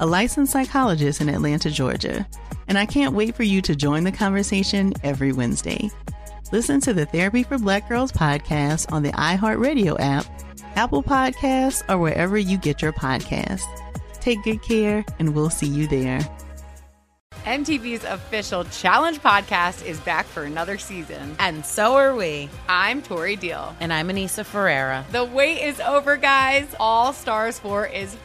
a licensed psychologist in Atlanta, Georgia and I can't wait for you to join the conversation every Wednesday. Listen to the Therapy for Black Girls podcast on the iHeartRadio app, Apple Podcasts, or wherever you get your podcasts. Take good care, and we'll see you there. MTV's official Challenge podcast is back for another season. And so are we. I'm Tori Deal. And I'm Anissa Ferreira. The wait is over, guys. All Stars 4 is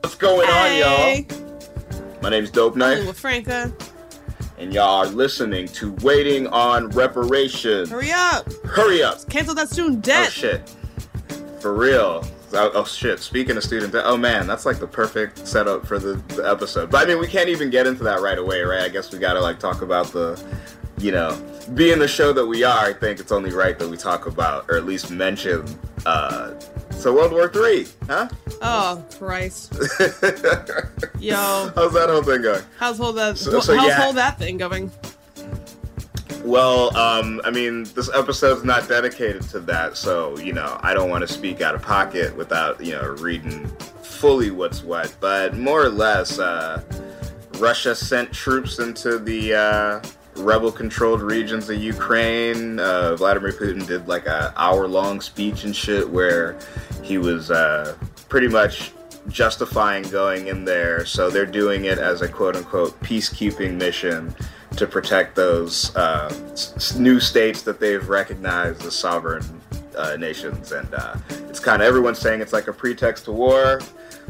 What's going hey. on, y'all? My name's Dope Knife. with Franca. And y'all are listening to Waiting on Reparations. Hurry up. Hurry up. Cancel that student debt. Oh, shit. For real. Oh, oh, shit. Speaking of student debt, oh man, that's like the perfect setup for the, the episode. But I mean, we can't even get into that right away, right? I guess we gotta like talk about the, you know, being the show that we are, I think it's only right that we talk about, or at least mention, uh, so World War Three, huh? Oh Christ! Yo, how's that whole thing going? How's whole that? So, so how's yeah. whole that thing going? Well, um, I mean, this episode's not dedicated to that, so you know, I don't want to speak out of pocket without you know reading fully what's what. But more or less, uh, Russia sent troops into the uh, rebel-controlled regions of Ukraine. Uh, Vladimir Putin did like a hour-long speech and shit where he was uh, pretty much justifying going in there. So they're doing it as a quote-unquote peacekeeping mission to protect those uh, new states that they've recognized as sovereign uh, nations. And uh, it's kind of everyone's saying it's like a pretext to war.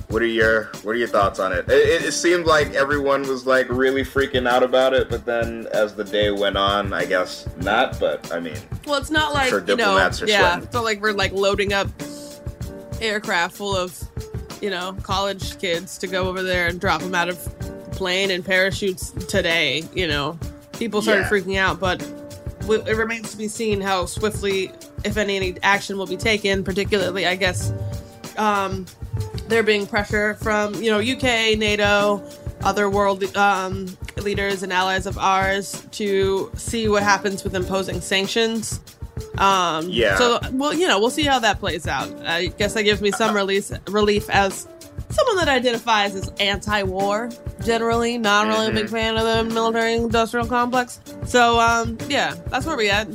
What are your What are your thoughts on it? it? It seemed like everyone was like really freaking out about it, but then as the day went on, I guess not. But I mean, well, it's not like sure you know, yeah, sweating. it's not like we're like loading up aircraft full of you know college kids to go over there and drop them out of plane and parachutes today. You know, people started yeah. freaking out, but it remains to be seen how swiftly, if any, any action will be taken. Particularly, I guess. Um, there being pressure from you know UK, NATO, other world um, leaders and allies of ours to see what happens with imposing sanctions. Um, yeah. So well, you know, we'll see how that plays out. I guess that gives me some release relief as someone that identifies as anti-war generally not really mm-hmm. a big mm-hmm. fan of the military industrial complex so um yeah that's where we at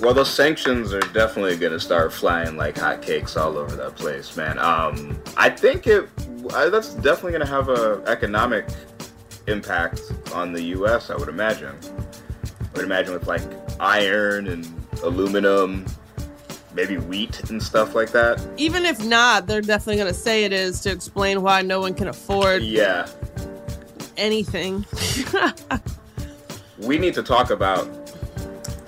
well, those sanctions are definitely going to start flying like hotcakes all over that place, man. Um, I think it that's definitely going to have a economic impact on the U.S. I would imagine. I would imagine with like iron and aluminum, maybe wheat and stuff like that. Even if not, they're definitely going to say it is to explain why no one can afford. Yeah. Anything. we need to talk about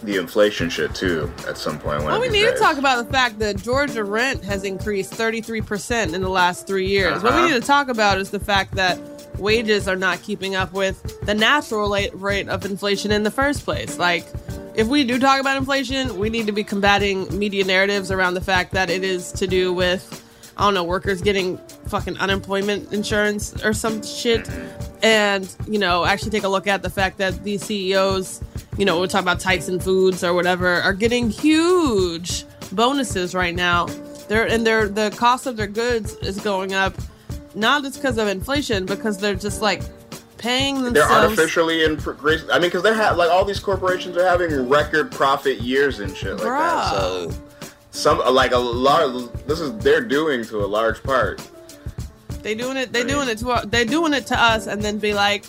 the inflation shit too at some point. Well, we need days. to talk about the fact that Georgia rent has increased 33% in the last three years. Uh-huh. What we uh-huh. need to talk about is the fact that wages are not keeping up with the natural rate of inflation in the first place. Like, if we do talk about inflation, we need to be combating media narratives around the fact that it is to do with, I don't know, workers getting fucking unemployment insurance or some shit. And, you know, actually take a look at the fact that these CEOs you know, we're talking about Tyson Foods or whatever, are getting huge bonuses right now. They're and their the cost of their goods is going up, not just because of inflation, because they're just like paying themselves. They're artificially in. Grace, I mean, because they're like all these corporations are having record profit years and shit like that. So some like a lot. Of, This is they're doing to a large part. They doing it. They doing it to. our- They doing it to us, and then be like,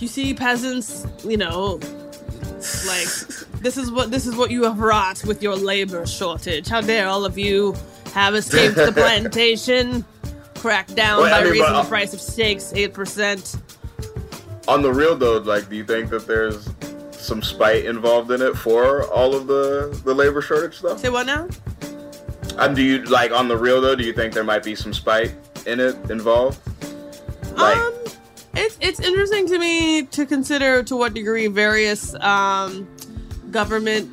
"You see, peasants. You know, like this is what this is what you have wrought with your labor shortage. How dare all of you have escaped the plantation? Cracked down Well, I by mean, raising uh, the price of steaks eight percent. On the real though, like, do you think that there's some spite involved in it for all of the the labor shortage stuff? Say what now? Um, do you like on the real though? Do you think there might be some spite in it involved? Like, um, it's it's interesting to me to consider to what degree various um, government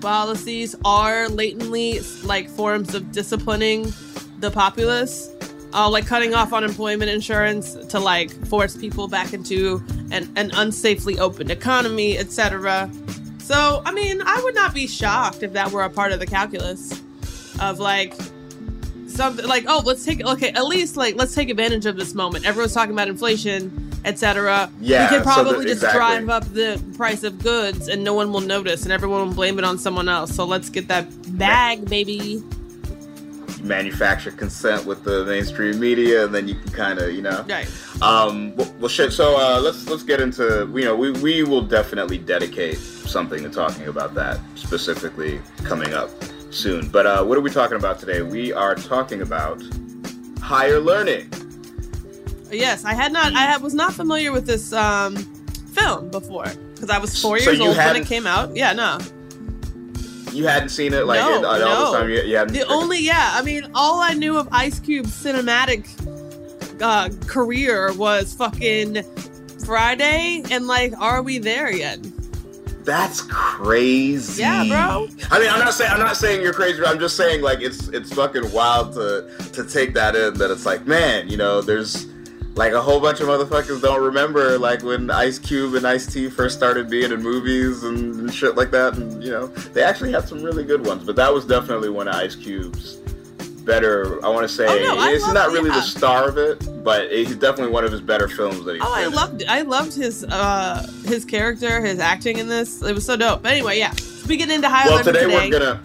policies are latently like forms of disciplining the populace, uh, like cutting off unemployment insurance to like force people back into an, an unsafely open economy, etc. So, I mean, I would not be shocked if that were a part of the calculus of like something like oh let's take okay at least like let's take advantage of this moment everyone's talking about inflation etc Yeah, we so could probably the- just exactly. drive up the price of goods and no one will notice and everyone will blame it on someone else so let's get that bag baby manufacture consent with the mainstream media, and then you can kind of, you know. right Um. Well, well shit. So uh, let's let's get into. You know, we we will definitely dedicate something to talking about that specifically coming up soon. But uh, what are we talking about today? We are talking about higher learning. yes i had not i was not familiar with this um film before because i was four years you old when it came out yeah no You hadn't seen it like No, all no. the time. You, you hadn't. The only, yeah, I mean, all I knew of Ice Cube's cinematic uh, career was fucking Friday, and like, are we there yet? That's crazy. Yeah, bro. I mean, I'm not saying I'm not saying you're crazy. I'm just saying like it's it's fucking wild to to take that in. That it's like, man, you know, there's like a whole bunch of motherfuckers don't remember like when Ice Cube and Ice T first started being in movies and, and shit like that. And you know, they actually had some really good ones. But that was definitely one of Ice Cube's better. I want to say Oh, no, it's not really the star of it, but he's definitely one of his better films that he's. Oh, I loved, I loved his uh his character, his acting in this. It was so dope. But anyway, yeah, we get into higher well learning today, today. we're gonna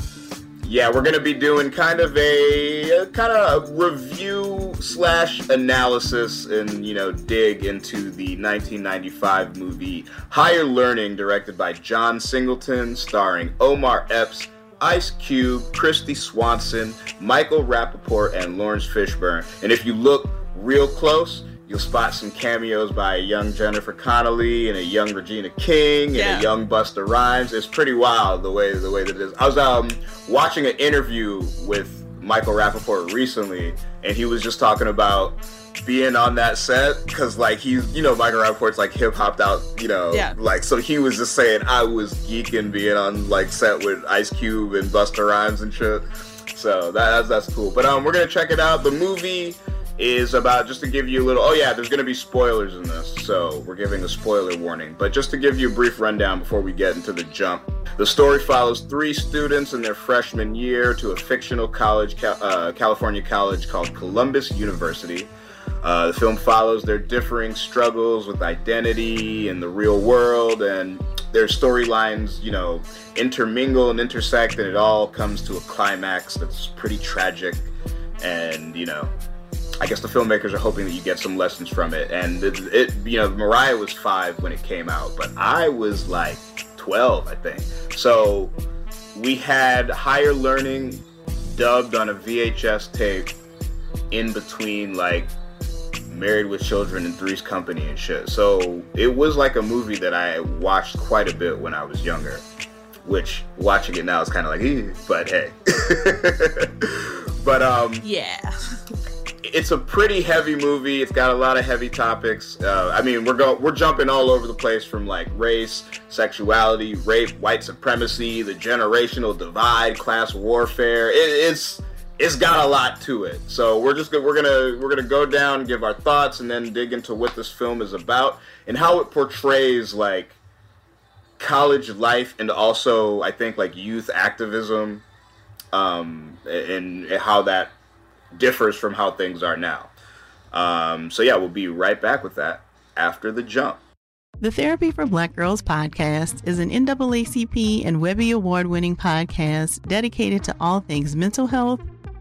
yeah we're gonna be doing kind of a, a kind of review slash analysis and you know dig into the 1995 movie higher learning directed by john singleton starring omar epps Ice Cube, Kristy Swanson, Michael Rapaport, and Laurence Fishburne. And if you look real close, you'll spot some cameos by a young Jennifer Connelly and a young Regina King and Yeah. a young Busta Rhymes. It's pretty wild the way the way that it is. I was um watching an interview with Michael Rapaport recently, and he was just talking about being on that set because like he's you know Michael Rapaport's like hip hopped out you know Yeah. like so he was just saying I was geeking being on like set with Ice Cube and Busta Rhymes and shit. So that, that's that's cool. But um, we're gonna check it out. The movie is about just to give you a little. Oh yeah, there's gonna be spoilers in this, so we're giving a spoiler warning. But just to give you a brief rundown before we get into the jump, the story follows three students in their freshman year to a fictional college, uh, California college called Columbus University. Uh, the film follows their differing struggles with identity in the real world, and their storylines, you know, intermingle and intersect, and it all comes to a climax that's pretty tragic. And you know, I guess the filmmakers are hoping that you get some lessons from it. And it, it you know, Mariah was five when it came out, but I was like 12, I think. So we had higher learning dubbed on a VHS tape in between like Married with Children and Three's Company and shit. So it was like a movie that I watched quite a bit when I was younger. Which watching it now is kind of like, "Eh," but hey. but um, yeah, it's a pretty heavy movie. It's got a lot of heavy topics. Uh, I mean, we're go we're jumping all over the place from like race, sexuality, rape, white supremacy, the generational divide, class warfare. It, it's it's got a lot to it. So we're just we're gonna we're gonna go down, give our thoughts, and then dig into what this film is about and how it portrays like college life and also I think like youth activism um, and, and how that differs from how things are now. Um, so yeah, we'll be right back with that after the jump. The Therapy for Black Girls podcast is an NAACP and Webby Award winning podcast dedicated to all things mental health,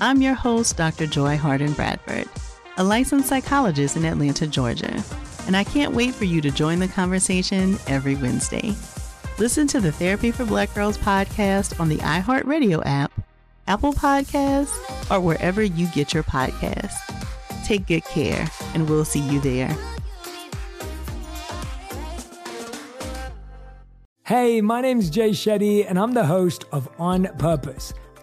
I'm your host, Dr. Joy Harden Bradford, a licensed psychologist in Atlanta, Georgia, and I can't wait for you to join the conversation every Wednesday. Listen to the Therapy for Black Girls podcast on the iHeartRadio app, Apple Podcasts, or wherever you get your podcasts. Take good care, and we'll see you there. Hey, my name's Jay Shetty, and I'm the host of On Purpose.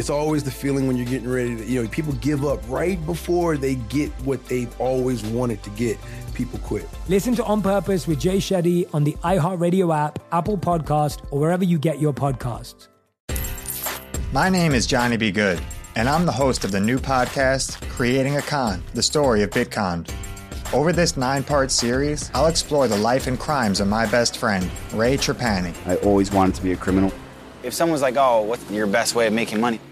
It's always the feeling when you're getting ready to, you know, people give up right before they get what they've always wanted to get people quit. Listen to On Purpose with Jay Shetty on the iHeartRadio app, Apple Podcast, or wherever you get your podcasts. My name is Johnny B. Good, and I'm the host of the new podcast, Creating a Con, the story of Bitcon. Over this nine part series, I'll explore the life and crimes of my best friend, Ray Trapani. I always wanted to be a criminal. If someone's like, oh, what's your best way of making money?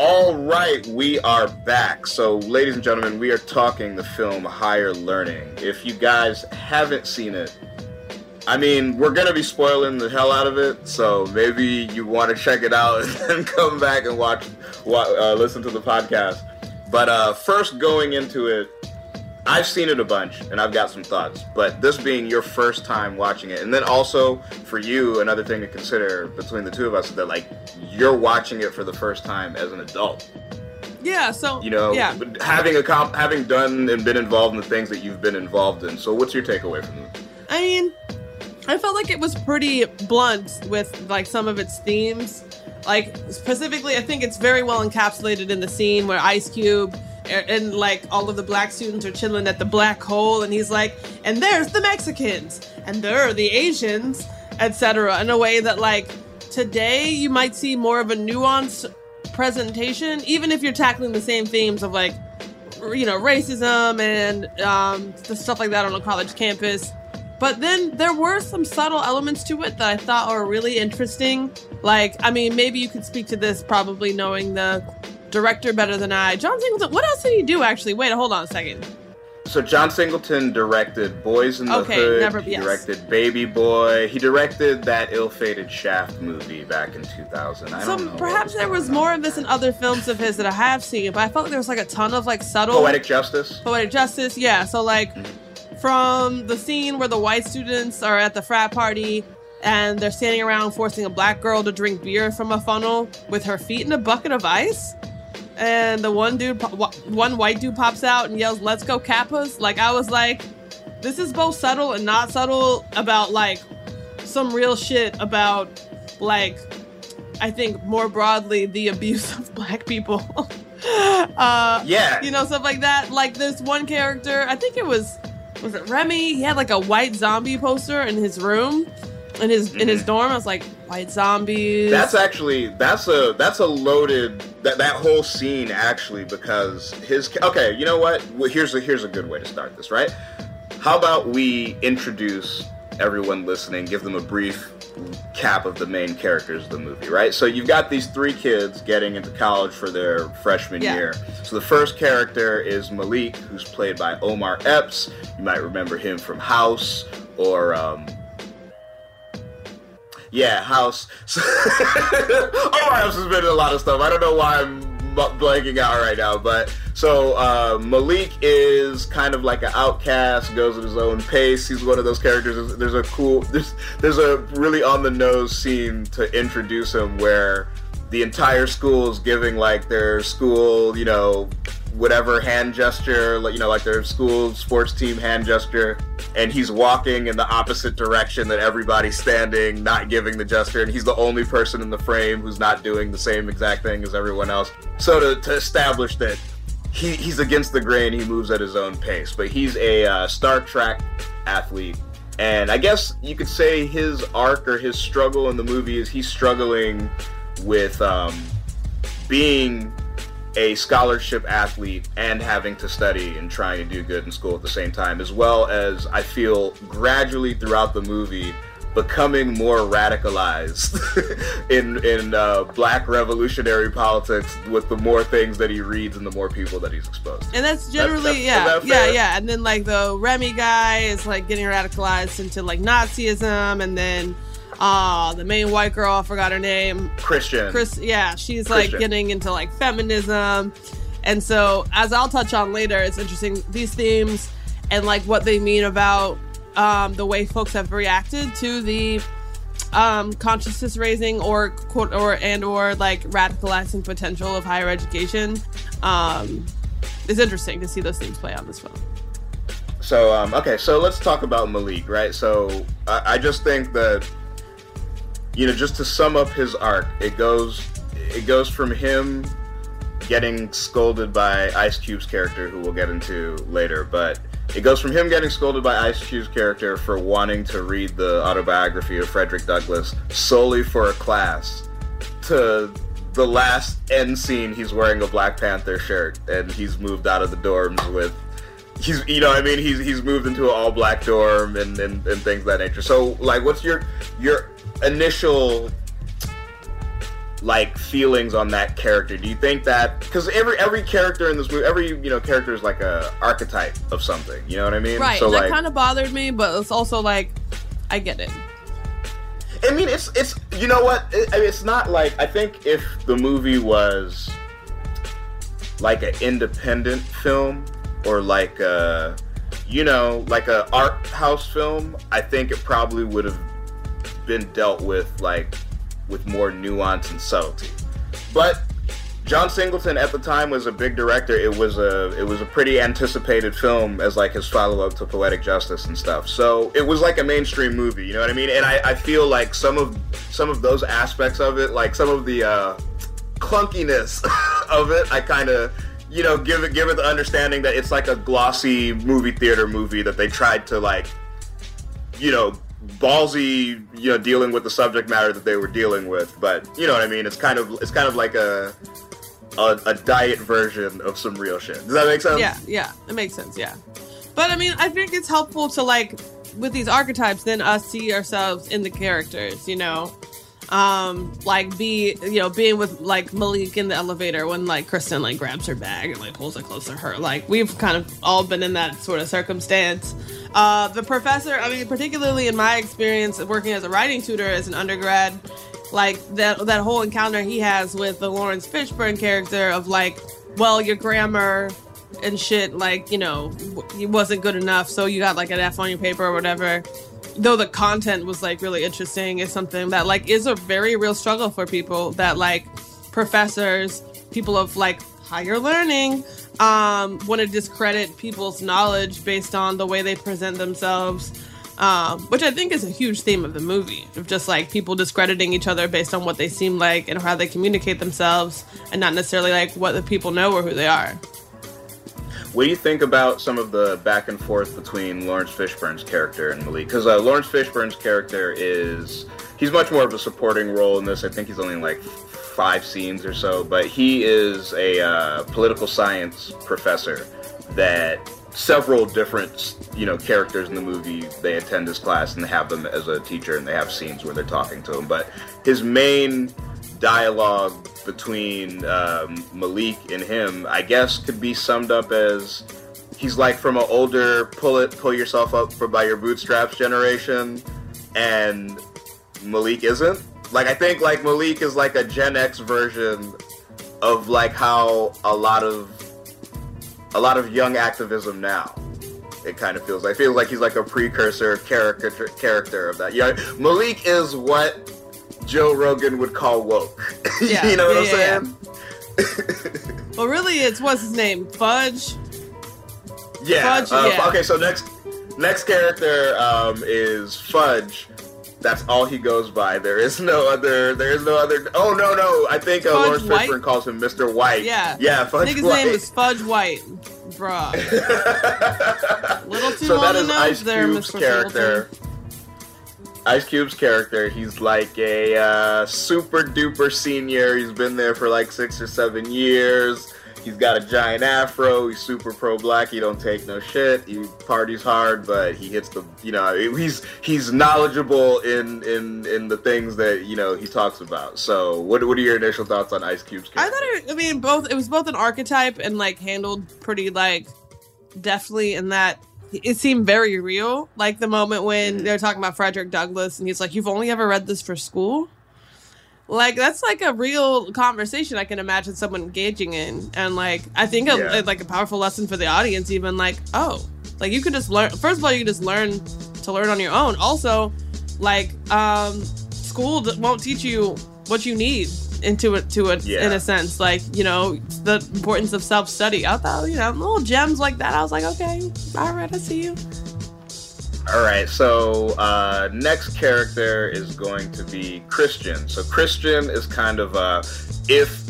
All right, we are back. So, ladies and gentlemen, we are talking the film Higher Learning. If you guys haven't seen it, I mean, we're gonna be spoiling the hell out of it. So maybe you want to check it out and then come back and watch, uh, listen to the podcast. But uh, first, going into it, I've seen it a bunch and I've got some thoughts, but this being your first time watching it, and then also for you, another thing to consider between the two of us is that like you're watching it for the first time as an adult. Yeah, so you know, yeah. having a comp- having done and been involved in the things that you've been involved in. So, what's your takeaway from it? I mean, I felt like it was pretty blunt with like some of its themes. Like specifically, I think it's very well encapsulated in the scene where Ice Cube and like all of the black students are chilling at the black hole and he's like and there's the mexicans and there are the asians etc in a way that like today you might see more of a nuanced presentation even if you're tackling the same themes of like you know racism and um, the stuff like that on a college campus but then there were some subtle elements to it that I thought were really interesting. Like, I mean, maybe you could speak to this probably knowing the director better than I. John Singleton, what else did he do actually? Wait, hold on a second. So John Singleton directed Boys in the okay, Hood. Never, he yes. directed Baby Boy. He directed that ill-fated Shaft movie back in 2000. I so don't know. perhaps there was more of this in other films of his that I have seen, but I felt like there was like a ton of like subtle Poetic Justice. Poetic Justice, yeah. So like. Mm-hmm. from the scene where the white students are at the frat party and they're standing around forcing a black girl to drink beer from a funnel with her feet in a bucket of ice. And the one dude, one white dude pops out and yells, Let's go, Kappas. Like, I was like, this is both subtle and not subtle about like some real shit about like I think more broadly the abuse of black people. uh, yeah, you know stuff like that. Like this one character, I think it was was it Remy? He had like a white zombie poster in his room, in his mm-hmm. in his dorm. I was like, white zombies. That's actually that's a that's a loaded that that whole scene actually because his okay. You know what? Well, here's a here's a good way to start this. Right? How about we introduce everyone listening, give them a brief cap of the main characters of the movie, right? So you've got these three kids getting into college for their freshman yeah. year. So the first character is Malik, who's played by Omar Epps. You might remember him from House or um, yeah, House. Omar Epps has been in a lot of stuff. I don't know why I'm blanking out right now, but so uh, Malik is kind of like an outcast, goes at his own pace. He's one of those characters. There's a cool, there's there's a really on the nose scene to introduce him where the entire school is giving like their school, you know, whatever hand gesture, like you know, like their school sports team hand gesture, and he's walking in the opposite direction that everybody's standing, not giving the gesture, and he's the only person in the frame who's not doing the same exact thing as everyone else. So to, to establish that he, he's against the grain. He moves at his own pace, but he's a uh, star track athlete. And I guess you could say his arc or his struggle in the movie is he's struggling with um, being a scholarship athlete and having to study and trying to do good in school at the same time, as well as I feel gradually throughout the movie becoming more radicalized in in uh, black revolutionary politics with the more things that he reads and the more people that he's exposed. To. And that's generally that, that, yeah, yeah, yeah. And then like the Remy guy is like getting radicalized into like Nazism, and then uh the main white girl, I forgot her name, Kristen. Chris, yeah, she's Kristen. like getting into like feminism, and so as I'll touch on later, it's interesting these themes and like what they mean about um, the way folks have reacted to the um, consciousness raising or quote or and or like radicalizing potential of higher education. Um, it's interesting to see those things play on this film. So um, okay, so let's talk about Malik, right? So I, I just think that you know, just to sum up his arc, it goes it goes from him getting scolded by Ice Cube's character, who we'll get into later, but it goes from him getting scolded by Ice Cube's character for wanting to read the autobiography of Frederick Douglass solely for a class to the last end scene he's wearing a Black Panther shirt and he's moved out of the dorms with he's you know I mean he's he's moved into an all black dorm and, and, and things that nature. So like what's your your initial like feelings on that character? Do you think that because every every character in this movie, every you know character is like a archetype of something. You know what I mean? Right. So that like, kind of bothered me, but it's also like I get it. I mean, it's it's you know what? It, it's not like I think if the movie was like an independent film or like a you know like a art house film, I think it probably would have been dealt with like with more nuance and subtlety. But John Singleton at the time was a big director. It was a it was a pretty anticipated film as like his follow up to Poetic Justice and stuff. So it was like a mainstream movie, you know what I mean? And I, I feel like some of some of those aspects of it, like some of the uh, clunkiness of it, I kind of you know give it give it the understanding that it's like a glossy movie theater movie that they tried to like you know ballsy, you know, dealing with the subject matter that they were dealing with. But you know what I mean? It's kind of it's kind of like a a, a diet version of some real shit. Does that make sense? Yeah, yeah, it makes sense. Yeah, but I mean, I think it's helpful to like with these archetypes, then us see ourselves in the characters. You know, um like be you know being with like malik in the elevator when like kristen like grabs her bag and like pulls it close to her. Like we've kind of all been in that sort of circumstance. Uh the professor i mean particularly in my experience working as a writing tutor as an undergrad like that that whole encounter he has with the Laurence Fishburne character of like well your grammar and shit like you know he wasn't good enough so you got like an f on your paper or whatever though the content was like really interesting is something that like is a very real struggle for people that like professors people of like higher learning um want to discredit people's knowledge based on the way they present themselves um, which I think is a huge theme of the movie of just like people discrediting each other based on what they seem like and how they communicate themselves, and not necessarily like what the people know or who they are. What do you think about some of the back and forth between Laurence Fishburne's character and Malik? Because uh, Laurence Fishburne's character is he's much more of a supporting role in this. I think he's only in like five scenes or so, but he is a uh, political science professor that several different you know characters in the movie they attend his class and they have them as a teacher and they have scenes where they're talking to him but his main dialogue between um, malik and him i guess could be summed up as he's like from an older pull it pull yourself up for by your bootstraps generation and malik isn't like i think like malik is like a gen x version of like how a lot of a lot of young activism now. It kind of feels like feels like he's like a precursor character character of that. Yeah, Malik is what Joe Rogan would call woke. Yeah, you know what yeah, I'm yeah, saying? Well, really, it's what's his name? Fudge. Yeah. Fudge, uh, yeah. Okay, so next next character um, is Fudge. That's all he goes by. There is no other. There is no other. Oh no no! I think uh, Laurence? Fishburne calls him Mr. White. Yeah. Yeah. Fudge Nigga's White. name is Fudge White. Bruh. Little too so on that is Ice there, Cube's Mr. character. Ice Cube's character, he's like a uh, super duper senior. He's been there for like six or seven years. He's got a giant afro. He's super pro black. He don't take no shit. He parties hard, but he hits the you know he's he's knowledgeable in in in the things that you know he talks about. So what what are your initial thoughts on Ice Cube's Character? I thought it, I mean both it was both an archetype and like handled pretty like deftly in that it seemed very real. Like the moment when they're talking about Frederick Douglass and he's like, You've only ever read this for school? Like that's like a real conversation I can imagine someone engaging in. And like I think a, Yeah. like a powerful lesson for the audience, even like, oh, like you could just learn first of all, you can just learn to learn on your own. Also, like um school won't teach you what you need into it to it Yeah. in a sense like you know the importance of self-study i thought you know little gems like that i was like okay all right i see you All right, so uh, next character is going to be Kristen. So Kristen is kind of uh, if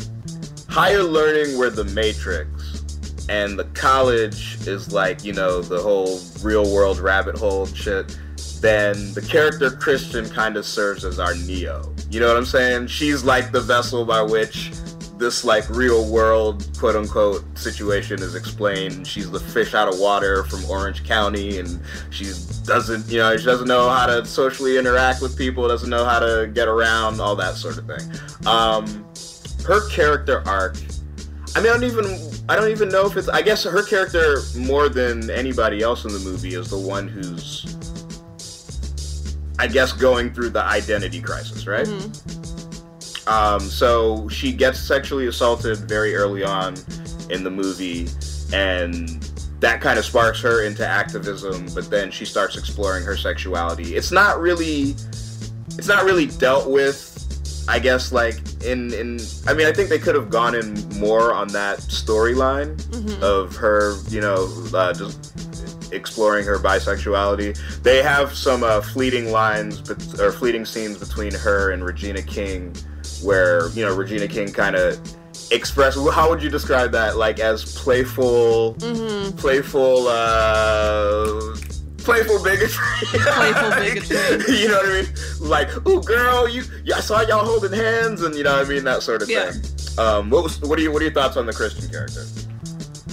higher learning were the Matrix, and the college is like you know the whole real world rabbit hole shit. Then the character Kristen kind of serves as our Neo. You know what I'm saying? She's like the vessel by which this like real world quote unquote situation is explained. She's the fish out of water from Orange County, and she doesn't, you know, she doesn't know how to socially interact with people, doesn't know how to get around, all that sort of thing. Um, her character arc. I mean, I don't even, I don't even know if it's. I guess her character more than anybody else in the movie is the one who's, I guess, going through the identity crisis, right? Um, so she gets sexually assaulted very early on in the movie, and that kind of sparks her into activism. But then she starts exploring her sexuality. It's not really, it's not really dealt with. I guess like in in. I mean, I think they could have gone in more on that storyline Mhm. of her, you know, uh, just exploring her bisexuality. They have some uh, fleeting lines bet- or fleeting scenes between her and Regina King, where you know Regina King kind of express. How would you describe that? Like as playful, Mm-hmm. playful, uh, playful bigotry. Playful bigotry. you know what I mean? Like, ooh, girl, you, yeah, I saw y'all holding hands, and you know what I mean, that sort of Yeah. thing. Um, what was, what are you, what are your thoughts on the Kristen character?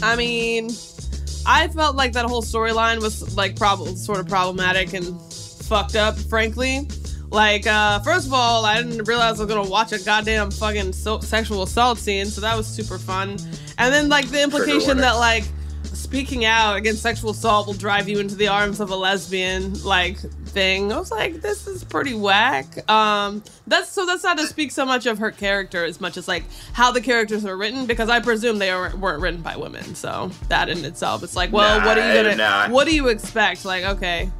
i mean i felt like that whole storyline was like prob- sort of problematic and fucked up frankly. Like uh first of all i didn't realize i was gonna watch a goddamn fucking so- sexual assault scene so that was super fun. And then like the implication that like speaking out against sexual assault will drive you into the arms of a lesbian like thing. I was like, this is pretty whack. Um, that's so that's not to speak so much of her character as much as like how the characters are written because I presume they weren't written by women. So that in itself, it's like, well, Nah, what are you gonna, nah. what do you expect? Like, okay,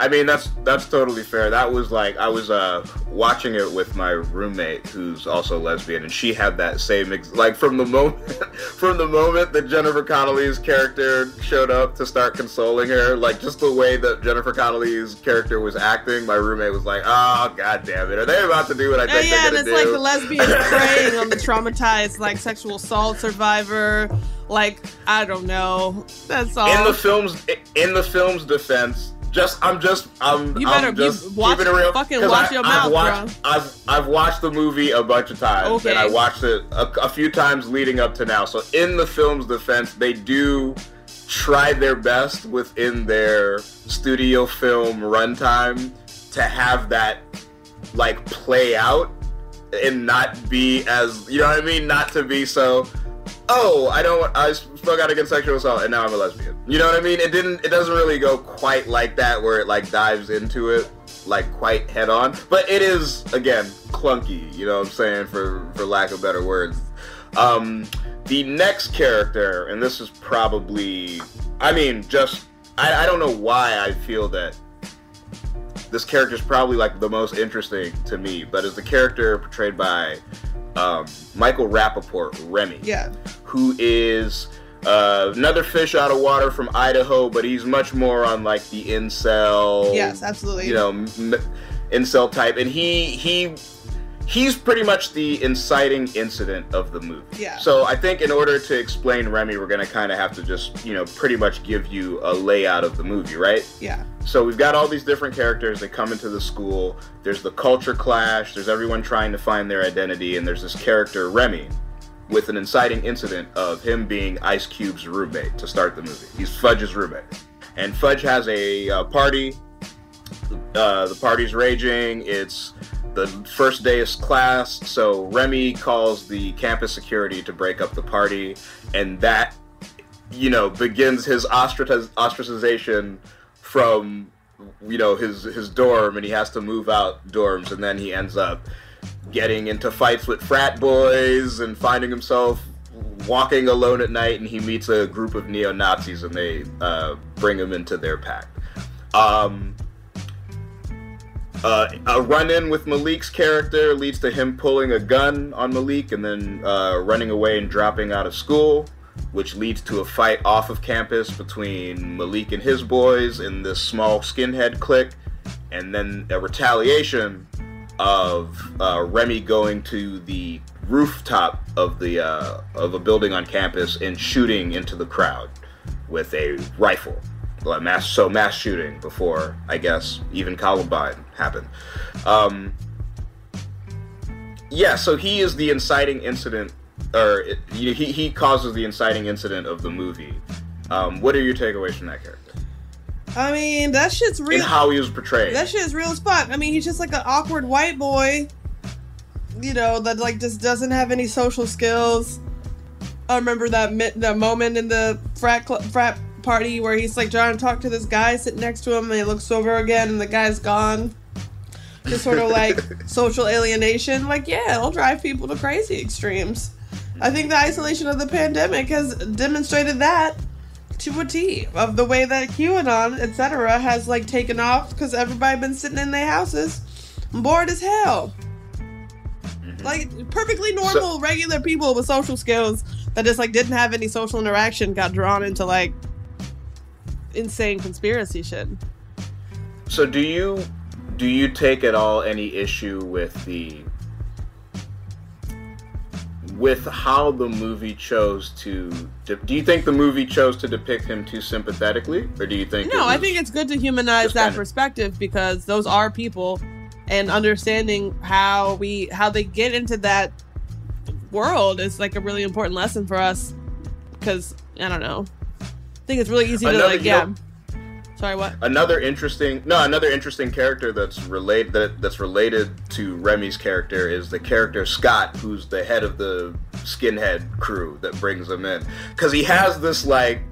I mean, that's that's totally fair. That was like I was uh watching it with my roommate who's also lesbian, and she had that same ex- like from the moment from the moment that Jennifer Connelly's character showed up to start consoling her, like just the way that Jennifer Connelly's character was acting. My roommate was like, "Oh god damn it, are they about to do what I think yeah, they're gonna do?" Yeah, and it's do?" like the lesbians preying on the traumatized like sexual assault survivor. Like, I don't know. That's all. in the film's in the film's defense, just I'm just I'm You better I'm just watch- keeping it real. fucking watch I, your I've mouth, watched, I've I've watched the movie a bunch of times, Okay. and I watched it a, a few times leading up to now. So in the film's defense, they do try their best within their studio film runtime to have that like play out and not be as you know what I mean, not to be so. Oh, I don't. I spoke out against sexual assault, and now I'm a lesbian. You know what I mean? It didn't. It doesn't really go quite like that, where it like dives into it like quite head on. But it is again clunky. You know what I'm saying? For for lack of better words. Um, the next character, and this is probably. I mean, just I, I don't know why I feel that this character is probably like the most interesting to me, but is the character portrayed by um, Michael Rapaport, Remy, yeah. who is uh, another fish out of water from Idaho, but he's much more on like the incel, Yes, absolutely. you know, m- incel type, and he he he's pretty much the inciting incident of the movie. Yeah. So I think in order to explain Remy, we're gonna kind of have to just you know pretty much give you a layout of the movie, right? Yeah. So we've got all these different characters that come into the school. There's the culture clash. There's everyone trying to find their identity, and there's this character Remy, with an inciting incident of him being Ice Cube's roommate to start the movie. He's Fudge's roommate, and Fudge has a uh, party. Uh, the party's raging. It's the first day of class, so Remy calls the campus security to break up the party, and that you know begins his ostraciz- ostracization from you know his his dorm and he has to move out dorms and then he ends up getting into fights with frat boys and finding himself walking alone at night and he meets a group of neo-nazis and they uh, bring him into their pack. Um, uh, a run-in with Malik's character leads to him pulling a gun on Malik and then uh, running away and dropping out of school, which leads to a fight off of campus between Malik and his boys in this small skinhead clique, and then a retaliation of uh, Remy going to the rooftop of the uh, of a building on campus and shooting into the crowd with a rifle. Well, mass so mass shooting before I guess even Columbine happened. Um, yeah, so he is the inciting incident, or it, he he causes the inciting incident of the movie. Um, what are your takeaways from that character I mean, that shit's real. and how he was portrayed? That shit is real as fuck. I mean, he's just like an awkward white boy, you know, that like just doesn't have any social skills. I remember that mi- that moment in the frat cl- frat party where he's like trying to talk to this guy sitting next to him, and he looks over again, and the guy's gone. Just sort of like social alienation. Like, yeah, it'll drive people to crazy extremes. I think the isolation of the pandemic has demonstrated that to a T of the way that QAnon, etc., has like taken off because everybody been sitting in their houses, bored as hell. Mm-hmm. Like perfectly normal, regular people with social skills that just like didn't have any social interaction got drawn into like insane conspiracy shit. So do you do you take at all any issue with the with how the movie chose to de- do you think the movie chose to depict him too sympathetically or do you think No, I think it's good to humanize that kind of- perspective because those are people and understanding how we how they get into that world is like a really important lesson for us because I don't know. I think it's really easy to Another- like yeah. know- Sorry, what? another interesting no another interesting character that's related that, that's related to Remy's character is the character Scott who's the head of the skinhead crew that brings him in cuz he has this like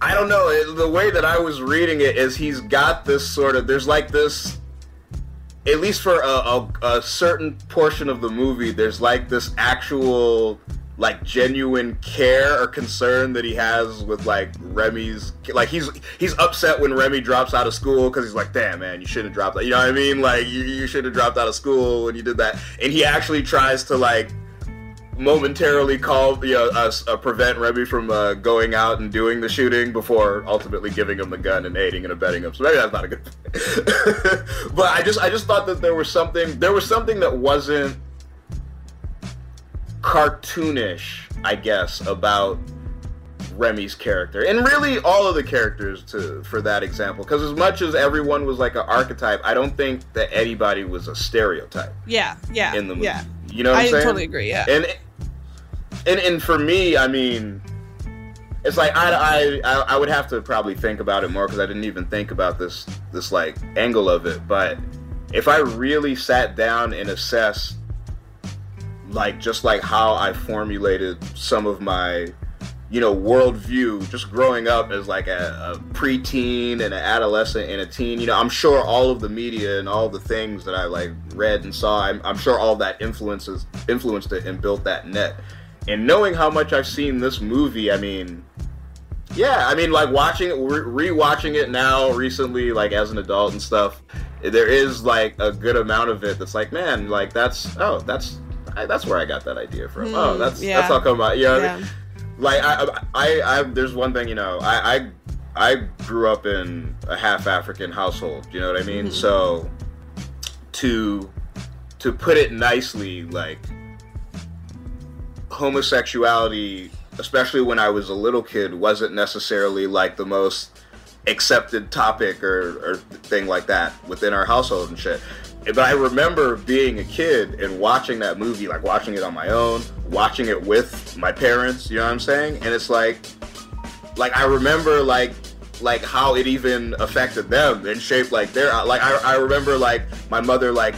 I don't know. The way that I was reading it is he's got this sort of. There's like this. At least for a, a, a certain portion of the movie, there's like this actual like genuine care or concern that he has with like Remy's like he's he's upset when Remy drops out of school because he's like damn man you shouldn't have dropped out you know what I mean? Like you, you should have dropped out of school when you did that. And he actually tries to like momentarily call you know us uh, prevent Remy from uh, going out and doing the shooting before ultimately giving him the gun and aiding and abetting him. So maybe that's not a good thing. but I just I just thought that there was something there was something that wasn't cartoonish, I guess, about Remy's character, and really all of the characters to for that example. Because as much as everyone was like an archetype, I don't think that anybody was a stereotype. Yeah, yeah, in the movie. Yeah, you know, what I I'm saying? totally agree. Yeah, and and and for me, I mean, it's like I I I would have to probably think about it more because I didn't even think about this this like angle of it. But if I really sat down and assessed like just like how I formulated some of my you know worldview just growing up as like a, a preteen and an adolescent and a teen. You know i'm sure all of the media and all the things that i like read and saw i'm, I'm sure all that influences influenced it and built that net. And knowing how much i've seen this movie i mean yeah i mean like watching it re- rewatching it now recently like as an adult and stuff there is like a good amount of it that's like man like that's oh that's I, that's where I got that idea from. Mm, oh, that's yeah. that's how come I, you know, what I Yeah. mean? like I, I, I, there's one thing, you know, I, I, I grew up in a half African household. You know what I mean? Mhm. So, to, to put it nicely, like homosexuality, especially when I was a little kid, wasn't necessarily like the most accepted topic or, or thing like that within our household and shit. But I remember being a kid and watching that movie, like watching it on my own, watching it with my parents. You know what I'm saying? And it's like, like I remember like like how it even affected them and shaped like their like I, I remember like my mother like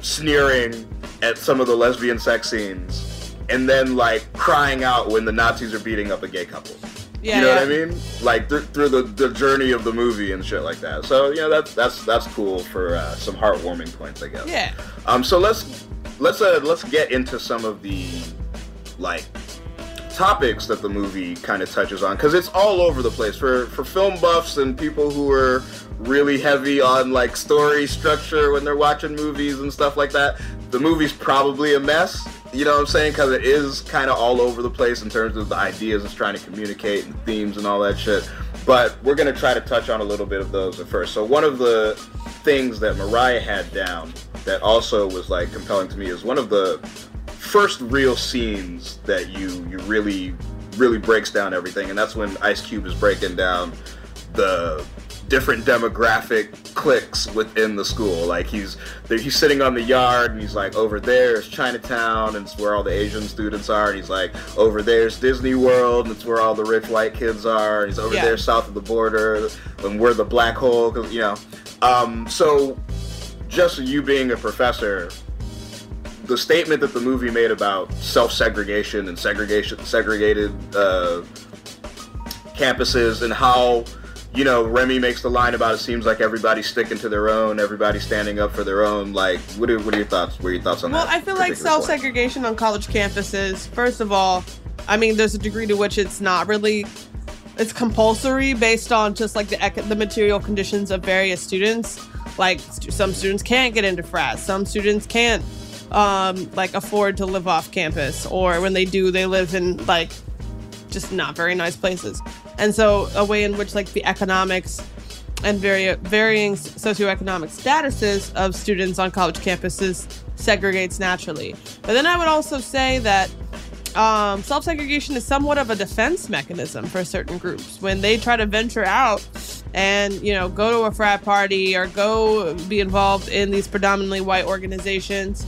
sneering at some of the lesbian sex scenes and then like crying out when the Nazis are beating up a gay couple. Yeah, you know yeah. what I mean? Like th- through the, the journey of the movie and shit like that. So you know that's that's that's cool for uh, some heartwarming points, I guess. Yeah. Um. So let's let's uh let's get into some of the like topics that the movie kind of touches on because it's all over the place for for film buffs and people who are really heavy on like story structure when they're watching movies and stuff like that the movie's probably a mess you know what i'm saying? Because it is kind of all over the place in terms of the ideas it's trying to communicate and themes and all that shit. But we're going to try to touch on a little bit of those at first. So one of the things that mariah had down that also was like compelling to me is one of the first real scenes that you you really really breaks down everything. And that's when ice cube is breaking down the different demographic cliques within the school. Like he's he's sitting on the yard and he's like over there is chinatown and it's where all the asian students are. And he's like over there's disney world and it's where all the rich white kids are. And he's over Yeah. there south of the border and we're the black hole 'cause, you know. Um, so just you being a professor the statement that the movie made about self-segregation and segregation segregated uh, campuses and how you know Remy makes the line about it seems like everybody's sticking to their own everybody's standing up for their own like what are, what are your thoughts what are your thoughts on Well, that Well, I feel like self-segregation on college campuses. First of all, I mean, there's a degree to which it's not really, it's compulsory based on just like the the material conditions of various students. Like st- some students can't get into frats, some students can't um, like afford to live off campus, or when they do, they live in like just not very nice places. And so, a way in which like the economics and varying socioeconomic statuses of students on college campuses segregates naturally. But then I would also say that um, self segregation is somewhat of a defense mechanism for certain groups when they try to venture out and you know go to a frat party or go be involved in these predominantly white organizations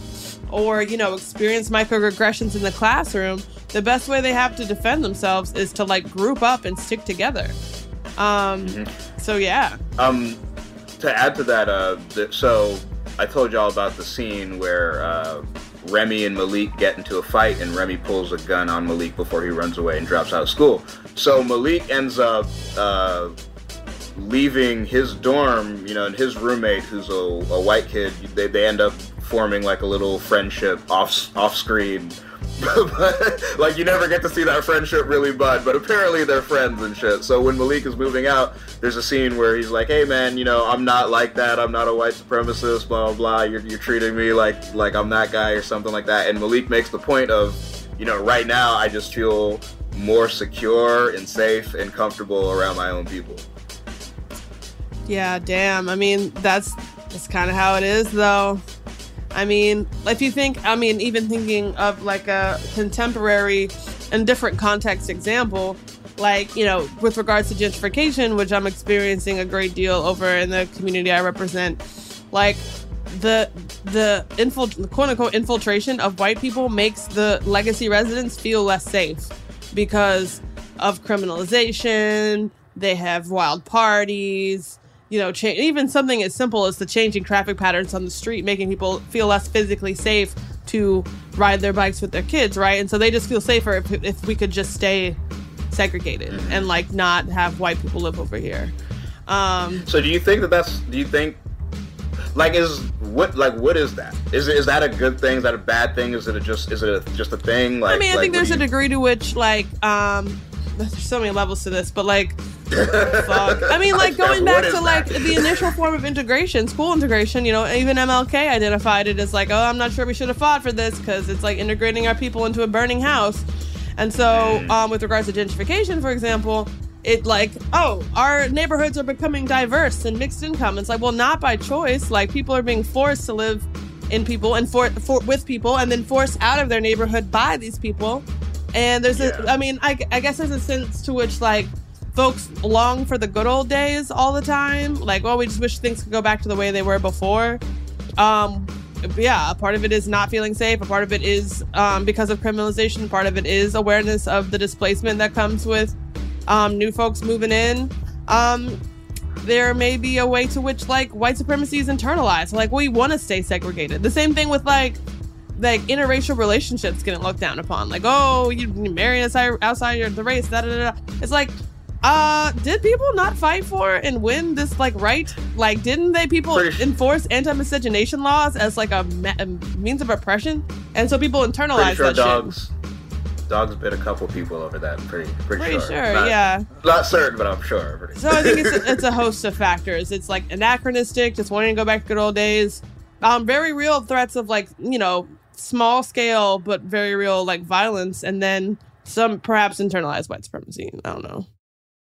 or you know experience microaggressions in the classroom the best way they have to defend themselves is to like group up and stick together. Um so yeah. Um, to add to that, uh, th- so I told y'all about the scene where uh, Remy and Malik get into a fight, and Remy pulls a gun on Malik before he runs away and drops out of school. So Malik ends up uh, leaving his dorm, you know, and his roommate, who's a, a white kid, they, they end up forming like a little friendship off off screen. like you never get to see that friendship really bud, but apparently they're friends and shit. So when Malik is moving out, there's a scene where he's like, "Hey man, you know, I'm not like that. I'm not a white supremacist. Blah blah blah. You're, you're treating me like like I'm that guy or something like that." And Malik makes the point of, you know, right now I just feel more secure and safe and comfortable around my own people. Yeah, damn. I mean, that's that's kind of how it is, though. I mean, if you think, I mean, even thinking of like a contemporary and different context example, like, you know, with regards to gentrification, which I'm experiencing a great deal over in the community I represent, like, the the infil- quote unquote infiltration of white people makes the legacy residents feel less safe because of criminalization. They have wild parties you know, even something as simple as the changing traffic patterns on the street, making people feel less physically safe to ride their bikes with their kids, right? And so they just feel safer if, if we could just stay segregated mm-hmm. and like not have white people live over here. Um, so do you think that that's? Do you think like is what like what is that? Is is that a good thing? Is that a bad thing? Is it a just is it a, just a thing? Like I mean, I like, think there's you... a degree to which like um there's so many levels to this, but like fuck. I mean, like going back to like the initial form of integration, school integration. You know, even MLK identified it as like, oh, I'm not sure we should have fought for this because it's like integrating our people into a burning house. And so, hmm. um, with regards to gentrification, for example, it like, oh, our neighborhoods are becoming diverse and mixed income. It's like, well, not by choice. Like people are being forced to live in people and for, for with people, and then forced out of their neighborhood by these people. And there's yeah. a, I mean, I, I guess there's a sense to which like folks long for the good old days all the time. Like, well, we just wish things could go back to the way they were before. Um, yeah, a part of it is not feeling safe. A part of it is um, because of criminalization. Part of it is awareness of the displacement that comes with um, new folks moving in. Um, there may be a way to which like white supremacy is internalized. Like we want to stay segregated. The same thing with like like interracial relationships getting looked down upon. Like, oh, you marry outside outside the race. Da, da, da. It's like uh, did people not fight for and win this like right? Like, didn't they people enforce anti-miscegenation laws as like a, me- a, means of oppression? And so people internalize sure that dogs, shit. Dogs bit a couple people over that. Pretty, pretty, pretty sure. sure not, yeah. Not certain, but I'm sure. So I think it's a, it's a host of factors. It's like anachronistic, just wanting to go back to good old days. Um, very real threats of like you know small scale but very real like violence, and then some perhaps internalized white supremacy. I don't know.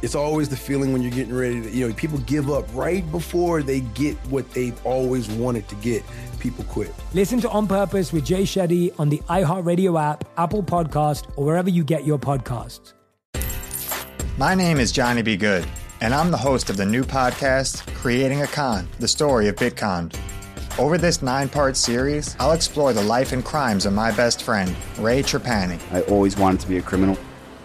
It's always the feeling when you're getting ready to, you know, people give up right before they get what they've always wanted to get. People quit. Listen to On Purpose with Jay Shetty on the iHeartRadio app, Apple Podcast, or wherever you get your podcasts. My name is Johnny B. Good, and I'm the host of the new podcast, Creating a Con, the story of Bitcon. Over this nine part series, I'll explore the life and crimes of my best friend, Ray Trapani. I always wanted to be a criminal.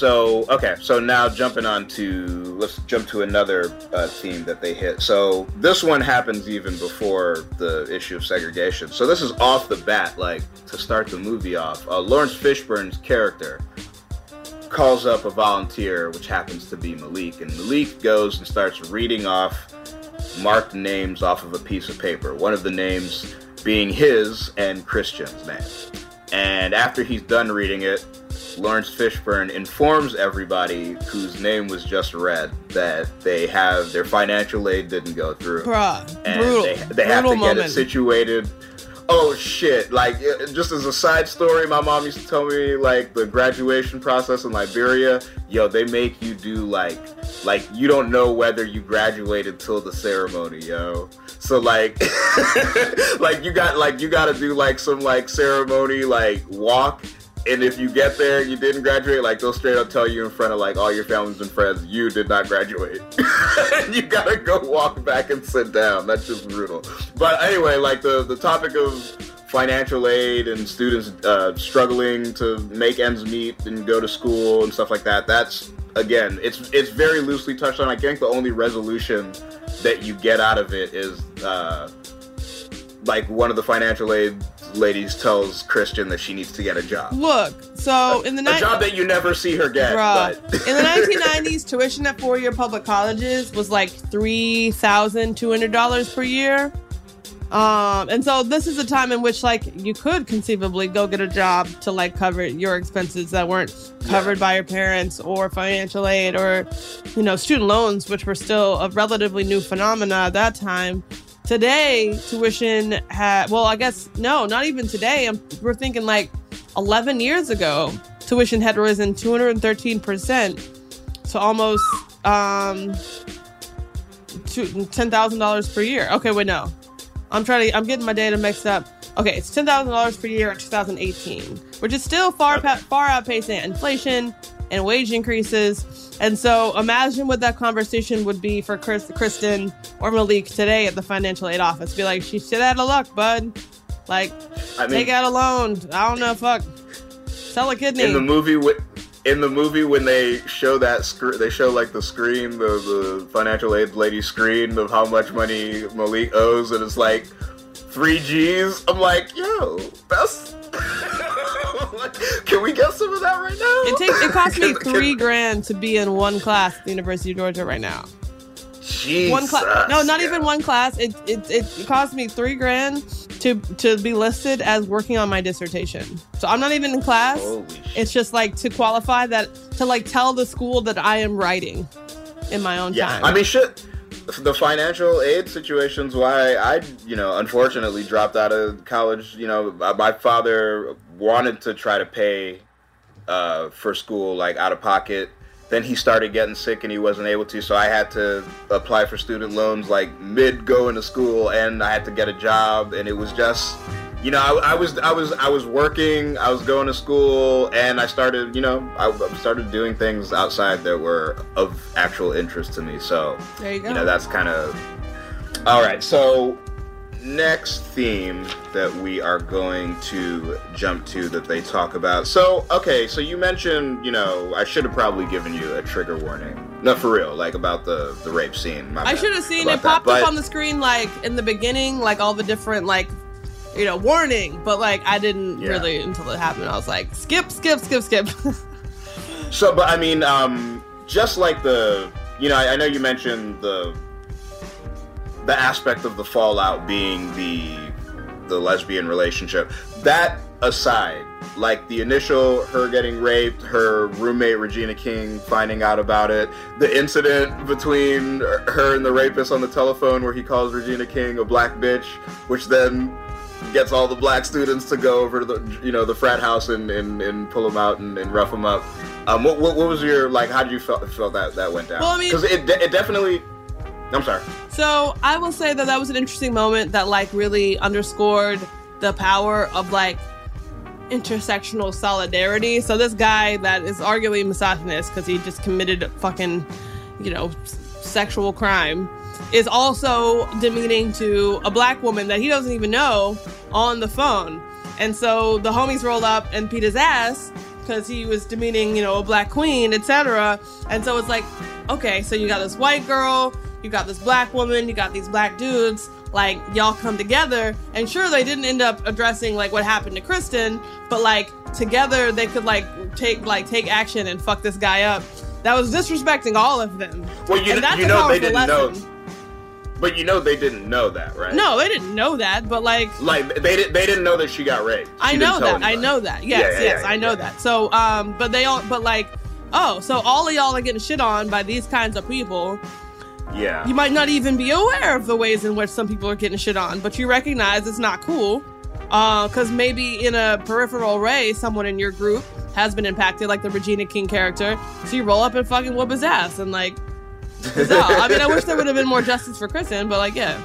So okay, so now jumping on to let's jump to another uh, theme that they hit. So this one happens even before the issue of segregation. So this is off the bat, like to start the movie off. Uh, Laurence Fishburne's character calls up a volunteer, which happens to be Malik, and Malik goes and starts reading off marked names off of a piece of paper. One of the names being his and Kristen's name. And after he's done reading it, Laurence Fishburne informs everybody whose name was just read that they have their financial aid didn't go through. Bruh, and brutal. they, they have to get moment. it situated. Oh shit! Like just as a side story, my mom used to tell me like the graduation process in Liberia. Yo, they make you do like like you don't know whether you graduated till the ceremony, yo. So like like you got like you got to do like some like ceremony like walk and if you get there and you didn't graduate, like they'll straight up tell you in front of like all your families and friends, you did not graduate. you gotta go walk back and sit down. That's just brutal. But anyway, like the the topic of financial aid and students uh, struggling to make ends meet and go to school and stuff like that. That's again, it's it's very loosely touched on. I think the only resolution that you get out of it is uh, like one of the financial aid ladies tells Kristen that she needs to get a job. Look, so in the A job that you never see her get. But in the 1990s, tuition at four-year public colleges was like three thousand two hundred dollars per year. Um, and so this is a time in which like you could conceivably go get a job to like cover your expenses that weren't covered by your parents or financial aid or you know student loans, which were still a relatively new phenomena at that time. Today, tuition had well, I guess no, not even today. I'm, we're thinking like 11 years ago, tuition had risen 213 percent, so almost um, two, ten thousand dollars per year. Okay, wait, no, I'm trying to. I'm getting my data mixed up. Okay, it's ten thousand dollars per year in 2018, which is still far pa- far outpacing inflation and wage increases. And so, imagine what that conversation would be for Chris, Kristen or Malik today at the financial aid office. Be like, she's shit out of luck, bud. Like, I mean- take out a loan. I don't know, fuck. Sell a kidney. in the movie, wi- in the movie when they show that screen, they show like the screen, the the financial aid lady screen of how much money Malik owes, and it's like three G's. I'm like, yo, that's. Can we get some of that right now? It takes it costs me three grand to be in one class at the University of Georgia right now. Jesus. One class? No, not even one class. It it it cost me three grand to to be listed as working on my dissertation. So I'm not even in class. It's just like to qualify that to like tell the school that I am writing in my own Yeah, time. I mean, shit. The financial aid situation's why I, you know, unfortunately dropped out of college. You know, my father wanted to try to pay uh, for school, like out of pocket. Then he started getting sick and he wasn't able to, so I had to apply for student loans like mid going to school, and I had to get a job, and it was just, you know, I, I, was I was I was working, I was going to school, and I started, you know, I, started doing things outside that were of actual interest to me. So there you go. You know, that's kind of all right. So next theme that we are going to jump to that they talk about. So, okay, so you mentioned, you know, I should have probably given you a trigger warning. No, for real, like about the the rape scene. I should have seen it popped up on the screen like in the beginning, like all the different like you know warning, but like I didn't yeah. really until it happened. I was like, skip, skip, skip, skip. so, but I mean, um, just like the, you know, I, I know you mentioned the the aspect of the fallout being the the lesbian relationship. That aside, like the initial her getting raped, her roommate Regina King finding out about it, the incident between her and the rapist on the telephone where he calls Regina King a black bitch, which then gets all the black students to go over to the you know the frat house and and, and pull them out and, and rough them up. Um, what, what, what was your like? How did you feel, feel that that went down? Well, I mean, because it it definitely I'm sorry. So I will say that that was an interesting moment that like really underscored the power of like intersectional solidarity. So this guy that is arguably misogynist because he just committed a fucking, you know, sexual crime is also demeaning to a black woman that he doesn't even know on the phone. And so the homies roll up and beat his ass because he was demeaning, you know, a black queen, etc. And so it's like, okay, so you got this white girl you got this black woman, you got these black dudes, like y'all come together. And sure, they didn't end up addressing like what happened to Kristen, but like together they could like take like take action and fuck this guy up. That was disrespecting all of them. Well, you, you know they didn't lesson. know. But you know they didn't know that, right? No, they didn't know that. But like, like they didn't they didn't know that she got raped. She I know that. I know that. Yes, yeah, yeah, yes, yeah, I know that. So, um, but they all, but like, oh, so all of y'all are getting shit on by these kinds of people, yeah. You might not even be aware of the ways in which some people are getting shit on, but you recognize it's not cool. Uh, Because uh, maybe in a peripheral way, someone in your group has been impacted, like the Regina King character. So you roll up and fucking whoop his ass and like. I mean, I wish there would have been more justice for Kristen, but like, yeah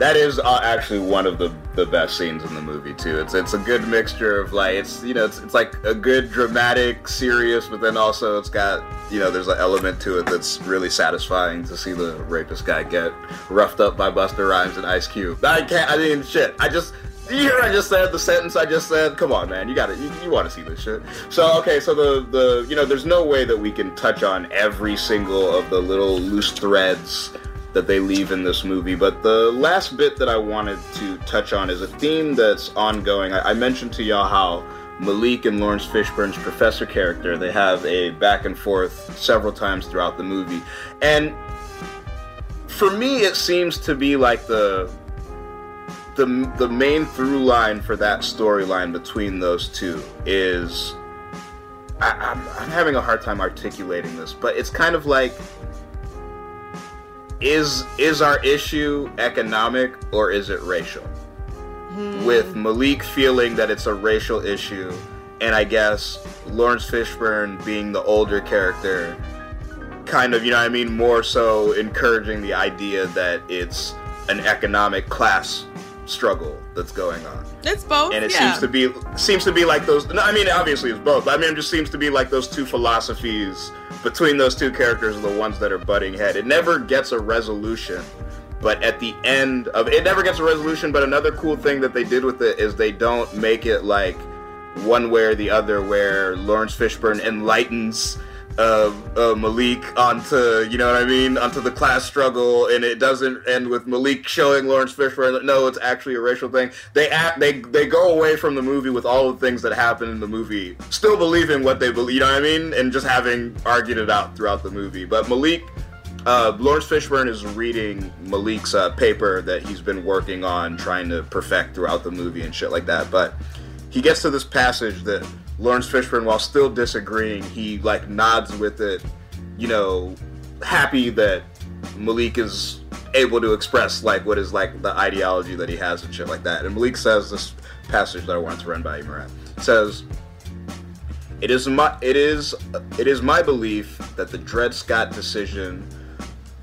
that is uh, actually one of the, the best scenes in the movie too. It's it's a good mixture of like it's you know it's, it's like a good dramatic, serious, but then also it's got you know there's an element to it that's really satisfying to see the rapist guy get roughed up by Busta Rhymes and Ice Cube. I can't. I mean, shit. I just. You hear I just said the sentence I just said? Come on, man, you got it. You, you want to see this shit? So okay, so the the you know, there's no way that we can touch on every single of the little loose threads that they leave in this movie. But the last bit that I wanted to touch on is a theme that's ongoing. I, I mentioned to y'all how Malik and Laurence Fishburne's professor character, they have a back and forth several times throughout the movie. And for me, it seems to be like the the the main through line for that storyline between those two is I, I'm, I'm having a hard time articulating this, but it's kind of like is is our issue economic or is it racial? Hmm. With Malik feeling that it's a racial issue, and I guess Laurence Fishburne being the older character, kind of, you know I mean, more so encouraging the idea that it's an economic class struggle that's going on. It's both, and it yeah. seems to be seems to be like those. No, I mean, obviously it's both. I mean, it just seems to be like those two philosophies between those two characters are the ones that are butting head. It never gets a resolution, but at the end of it never gets a resolution. But another cool thing that they did with it is they don't make it like one way or the other, where Laurence Fishburne enlightens uh, uh, Malik onto, you know what I mean, onto the class struggle, and it doesn't end with Malik showing Laurence Fishburne no, it's actually a racial thing. They act, they they go away from the movie with all the things that happen in the movie, still believing what they believe, you know what I mean, and just having argued it out throughout the movie. But Malik, uh, Laurence Fishburne is reading Malik's uh, paper that he's been working on, trying to perfect throughout the movie and shit like that. But he gets to this passage that Laurence Fishburne, while still disagreeing, he like nods with it, you know, happy that Malik is able to express like what is like the ideology that he has and shit like that. And Malik says this passage that I wanted to run by you, Murat. says, "It is my it is it is my belief that the Dred Scott decision."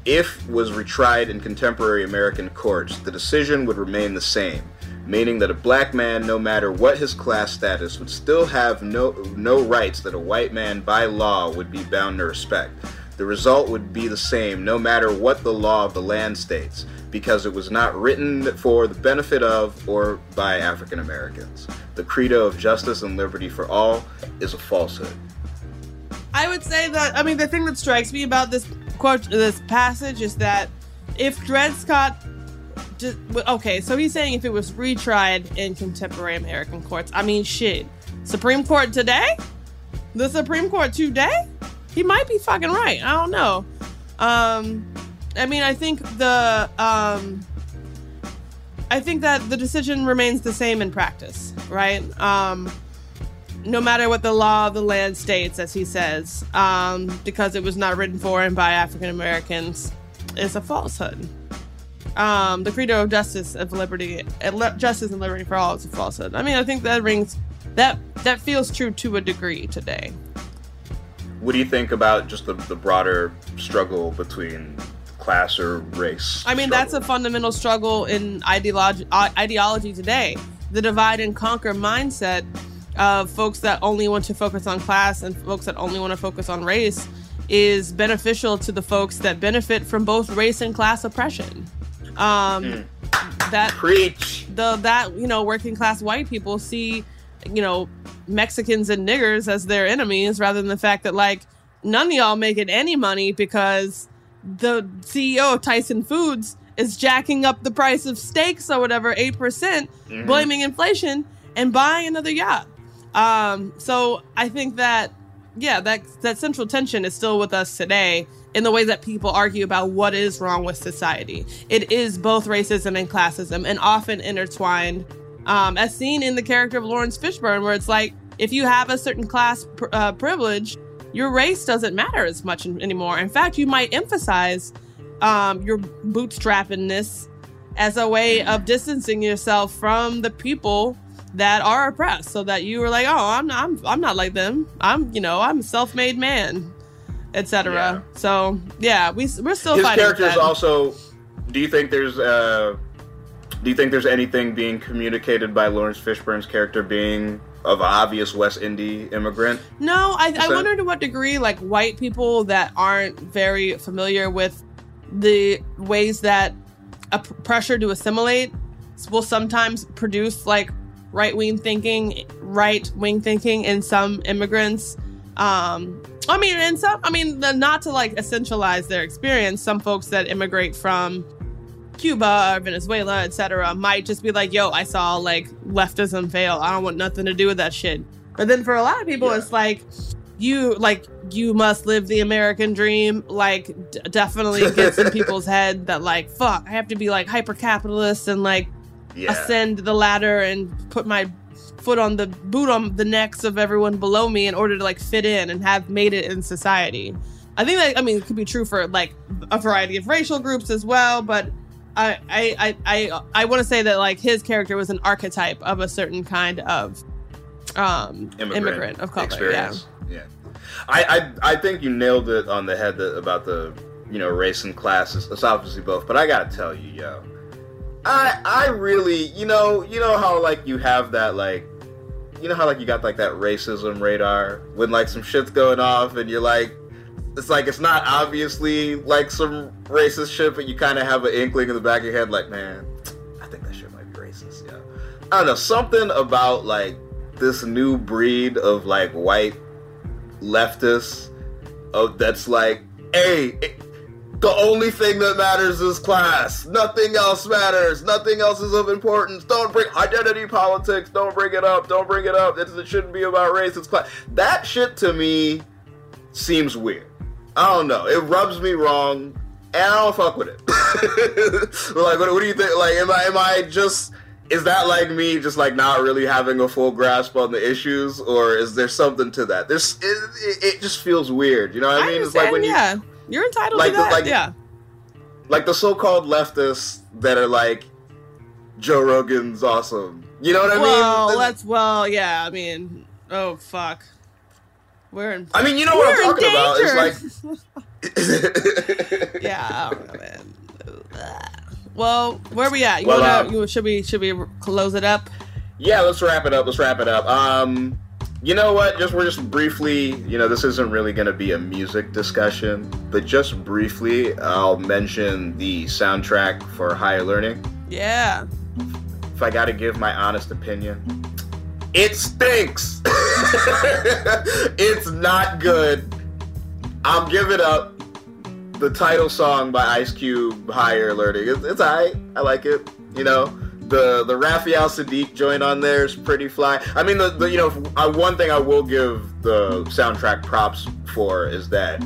If was retried in contemporary American courts, the decision would remain the same meaning that a black man, no matter what his class status, would still have no, no rights that a white man by law would be bound to respect. The result would be the same no matter what the law of the land states, because it was not written for the benefit of or by African Americans. The credo of justice and liberty for all is a falsehood. I would say that I mean the thing that strikes me about this quote this passage is that if Dred Scott just, okay, so he's saying if it was retried in contemporary American courts, I mean shit. Supreme Court today? The Supreme Court today? He might be fucking right. I don't know. Um I mean I think the um I think that the decision remains the same in practice, right? Um no matter what the law of the land states, as he says, um, because it was not written for and by African Americans, is a falsehood. Um, the credo of justice of liberty, justice and liberty for all is a falsehood. I mean, I think that rings that that feels true to a degree today. What do you think about just the, the broader struggle between class or race? I mean, struggle? that's a fundamental struggle in ideology ideology today. The divide and conquer mindset of folks that only want to focus on class and folks that only want to focus on race is beneficial to the folks that benefit from both race and class oppression. Um, mm. That preach the that you know working class white people see you know Mexicans and niggers as their enemies rather than the fact that like none of y'all making any money because the CEO of Tyson Foods is jacking up the price of steaks or whatever 8%, percent mm hmm blaming inflation and buying another yacht. Um, so I think that yeah, that that central tension is still with us today in the way that people argue about what is wrong with society. It is both racism and classism, and often intertwined, um, as seen in the character of Laurence Fishburne, where it's like if you have a certain class pr- uh, privilege, your race doesn't matter as much anymore. In fact, you might emphasize um, your bootstrappingness as a way of distancing yourself from the people that are oppressed so that you were like oh i'm not i'm, I'm not like them i'm you know i'm a self-made man etc yeah. so yeah we, we're still his fighting character is also do you think there's uh do you think there's anything being communicated by Laurence fishburne's character being of obvious west indie immigrant no I, I wonder to what degree like white people that aren't very familiar with the ways that a pressure to assimilate will sometimes produce like right wing thinking, right wing thinking in some immigrants. Um, I mean, and some, I mean, the, not to like essentialize their experience. Some folks that immigrate from Cuba or Venezuela, etc., might just be like, "Yo, I saw like leftism fail. I don't want nothing to do with that shit." But then for a lot of people, yeah. it's like you like you must live the American dream. Like, d- definitely gets in people's head that like, fuck, I have to be like hyper capitalist and like yeah. ascend the ladder and put my foot on the boot on the necks of everyone below me in order to like fit in and have made it in society. I think that I mean it could be true for like a variety of racial groups as well, but I I I I, I want to say that like his character was an archetype of a certain kind of um immigrant, immigrant of color. Experience. Yeah. yeah. I, I I think you nailed it on the head that, about the you know race and class. It's, it's obviously both, but I gotta tell you, yo, I I really you know you know how like you have that like you know how like you got like that racism radar when like some shit's going off and you're like it's like it's not obviously like some racist shit but you kind of have an inkling in the back of your head like man I think that shit might be racist yeah. I don't know something about like this new breed of like white leftists of that's like hey the only thing that matters is class. Nothing else matters. Nothing else is of importance. Don't bring identity politics. Don't bring it up. Don't bring it up. It, it shouldn't be about race. It's class. That shit to me seems weird. I don't know. It rubs me wrong, and I don't fuck with it. like, what, what, do you think? Like, am I am I just is that like me just like not really having a full grasp on the issues, or is there something to that? There's it, it, it just feels weird. You know what I, I mean? It's like when you. You're entitled like to that. Like, yeah. Like the so-called leftists that are like Joe Rogan's awesome. You know what I well, mean? let's well, yeah. I mean, oh fuck. We're in. I mean, you know what I'm talking about. It's like. yeah, know, man. Well, where we at? You Well, wanna, um, you, should we should we close it up? Yeah, let's wrap it up. Let's wrap it up. Um, you know what? Just we're just briefly. You know, this isn't really going to be a music discussion, but just briefly, I'll mention the soundtrack for Higher Learning. Yeah. If I got to give my honest opinion, it stinks. it's not good. I'm giving up the title song by Ice Cube, Higher Learning. It's, it's alright. I like it. You know, the the Raphael Saadiq joint on there is pretty fly. I mean, the, the you know one thing I will give the soundtrack props for is that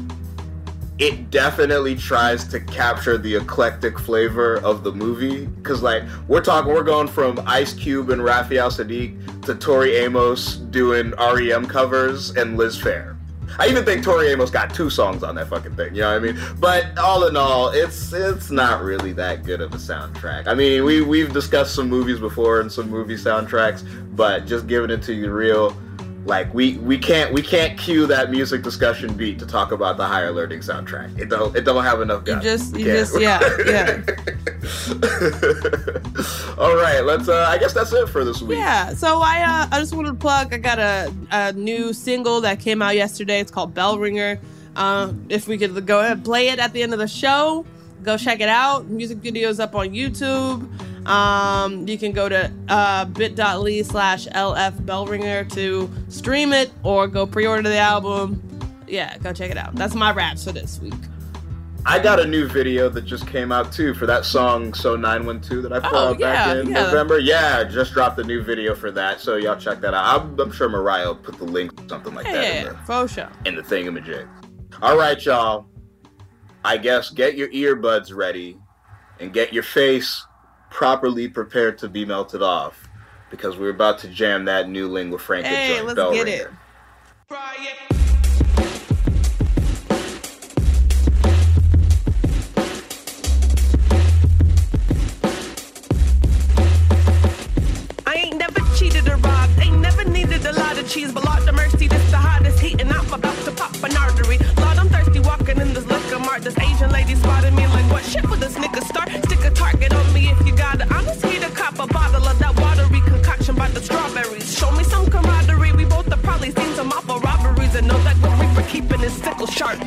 it definitely tries to capture the eclectic flavor of the movie. Cause like we're talking, we're going from Ice Cube and Raphael Saadiq to Tori Amos doing REM covers and Liz Phair. I even think Tori Amos got two songs on that fucking thing. You know what I mean? But all in all, it's it's not really that good of a soundtrack. I mean, we we've discussed some movies before and some movie soundtracks, but just giving it to you real, like we we can't we can't cue that music discussion beat to talk about the higher learning soundtrack. It don't it don't have enough You just you just yeah yeah all right, let's. uh I guess that's it for this week. yeah. So I uh, I just wanted to plug. I got a, a new single that came out yesterday. It's called Bell Ringer. Uh, if we could go ahead and play it at the end of the show, go check it out. Music videos up on YouTube. Um, you can go to uh, bit.ly slash LF Bellringer to stream it or go pre-order the album. Yeah, go check it out. That's my raps for this week. I got a new video that just came out too for that song "So 912" that I put Oh, out back in yeah. November. Yeah, just dropped a new video for that, so y'all check that out. I'm, I'm sure Mariah will put the link, or something like Yeah, that, yeah, in, yeah. Faux show. the, in the thingamajig. All right, y'all. I guess get your earbuds ready and get your face properly prepared to be melted off because we're about to jam that new lingua franca Hey, joint. let's Bell get Ringer. it. I ain't never cheated or robbed, ain't never needed a lot of cheese, but Lord of mercy, this the hottest heat, and I'm about to pop an artery. Lord, I'm thirsty walking in this liquor mart. This Asian lady spotted me like, what shit would this nigga start? Stick a target that watery concoction by the strawberries. Show me some camaraderie. We both have probably seen some awful robberies and know that the reaper keeping his sickle sharp.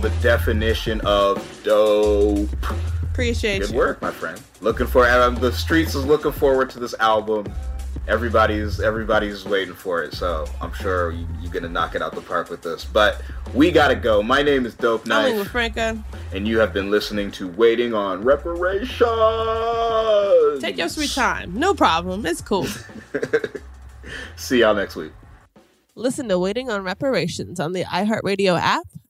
The definition of dope. Appreciate it. Good you. work, my friend. Looking for um, the streets is looking forward to this album. Everybody's everybody's waiting for it, so I'm sure you, you're gonna knock it out the park with this. But we gotta go. My name is Dope Knife. I'm with Franca. and you have been listening to Waiting on Reparations. Take your sweet time. No problem. It's cool. See y'all next week. Listen to Waiting on Reparations on the iHeartRadio app,